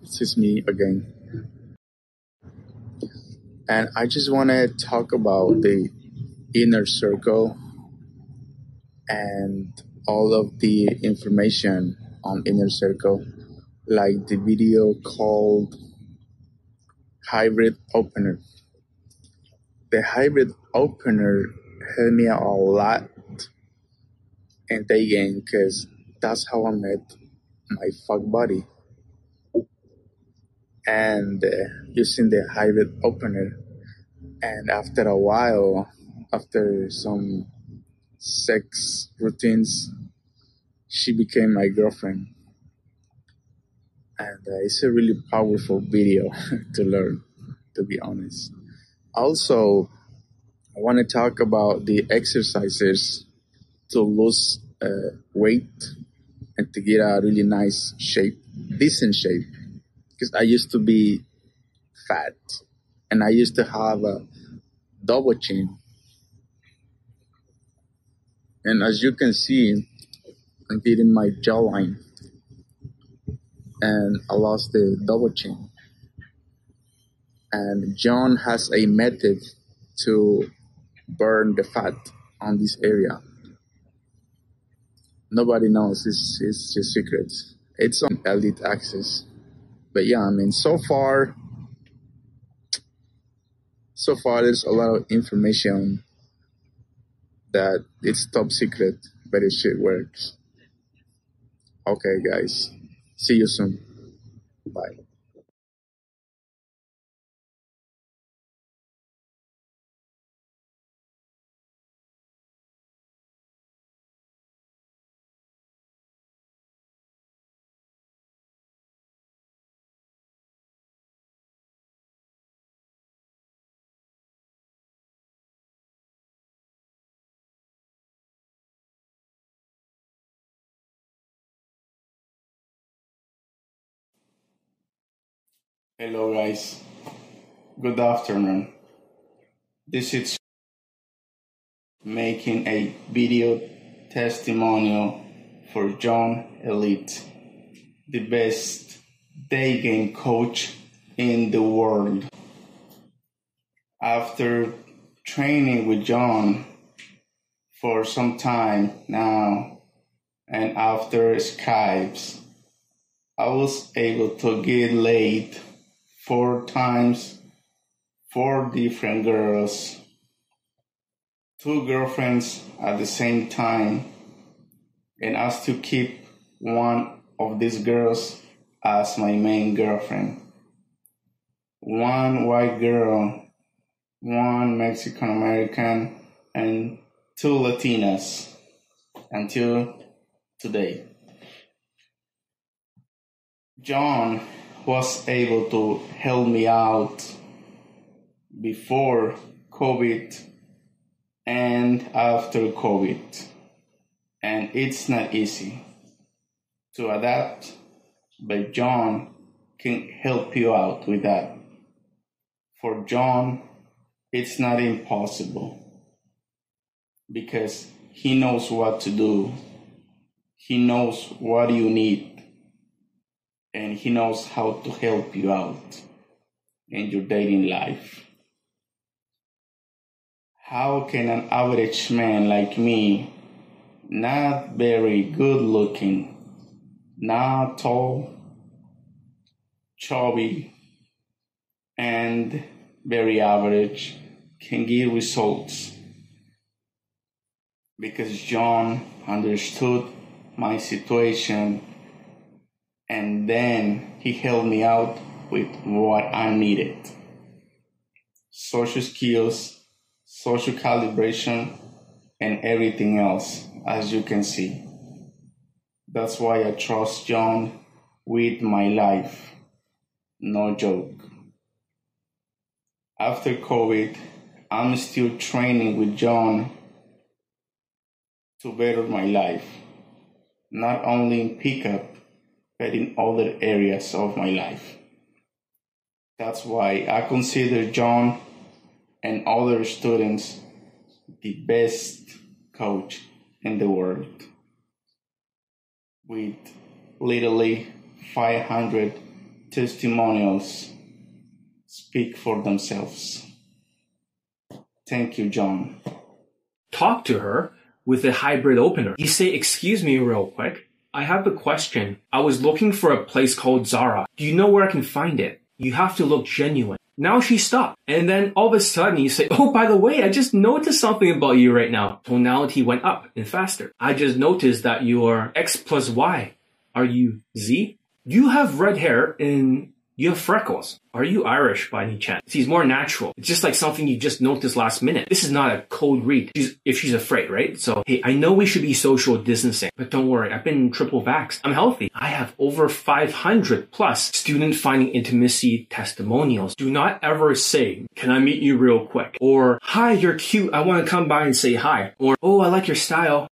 This is me again. And I just want to talk about the inner circle and all of the information on inner circle, like the video called Hybrid Opener. The hybrid opener helped me a lot in dating because that's how I met my fuck buddy. And uh, using the hybrid opener, and after a while, after some sex routines, she became my girlfriend. And uh, it's a really powerful video to learn, to be honest. Also, I want to talk about the exercises to lose uh, weight and to get a really nice shape, decent shape. Because I used to be fat and I used to have a double chin. And as you can see, I'm getting my jawline and I lost the double chin. And John has a method to burn the fat on this area. Nobody knows. It's, it's a secret. It's on Elite Access. But yeah, I mean, so far, so far there's a lot of information that it's top secret, but it shit works. Okay, guys. See you soon. Bye. Hello, guys. Good afternoon. This is making a video testimonial for John Elite, the best day game coach in the world. After training with John for some time now, and after Skypes, I was able to get laid four times, four different girls, two girlfriends at the same time, and asked to keep one of these girls as my main girlfriend. One white girl, one Mexican American, and two Latinas until today. John was able to help me out before COVID and after COVID. And it's not easy to adapt, but John can help you out with that. For John, it's not impossible because he knows what to do. He knows what you need and he knows how to help you out in your dating life. How can an average man like me, not very good looking, not tall, chubby, and very average, can get results? Because John understood my situation and then he helped me out with what I needed social skills, social calibration, and everything else, as you can see. That's why I trust John with my life. No joke. After COVID, I'm still training with John to better my life, not only in pickup, but in other areas of my life. That's why I consider John and other students the best coach in the world. With literally 500 testimonials speak for themselves. Thank you, John. Talk to her with a hybrid opener. You say, excuse me real quick. I have a question. I was looking for a place called Zara. Do you know where I can find it? You have to look genuine. Now she stopped. And then all of a sudden you say, Oh, by the way, I just noticed something about you right now. Tonality went up and faster. I just noticed that you are X plus Y. Are you Z? You have red hair and you have freckles. Are you Irish by any chance? She's more natural. It's just like something you just noticed last minute. This is not a cold read. She's, if she's afraid, right? So, hey, I know we should be social distancing, but don't worry. I've been triple vax. I'm healthy. I have over 500 plus student finding intimacy testimonials. Do not ever say, can I meet you real quick? Or, hi, you're cute. I want to come by and say hi. Or, oh, I like your style.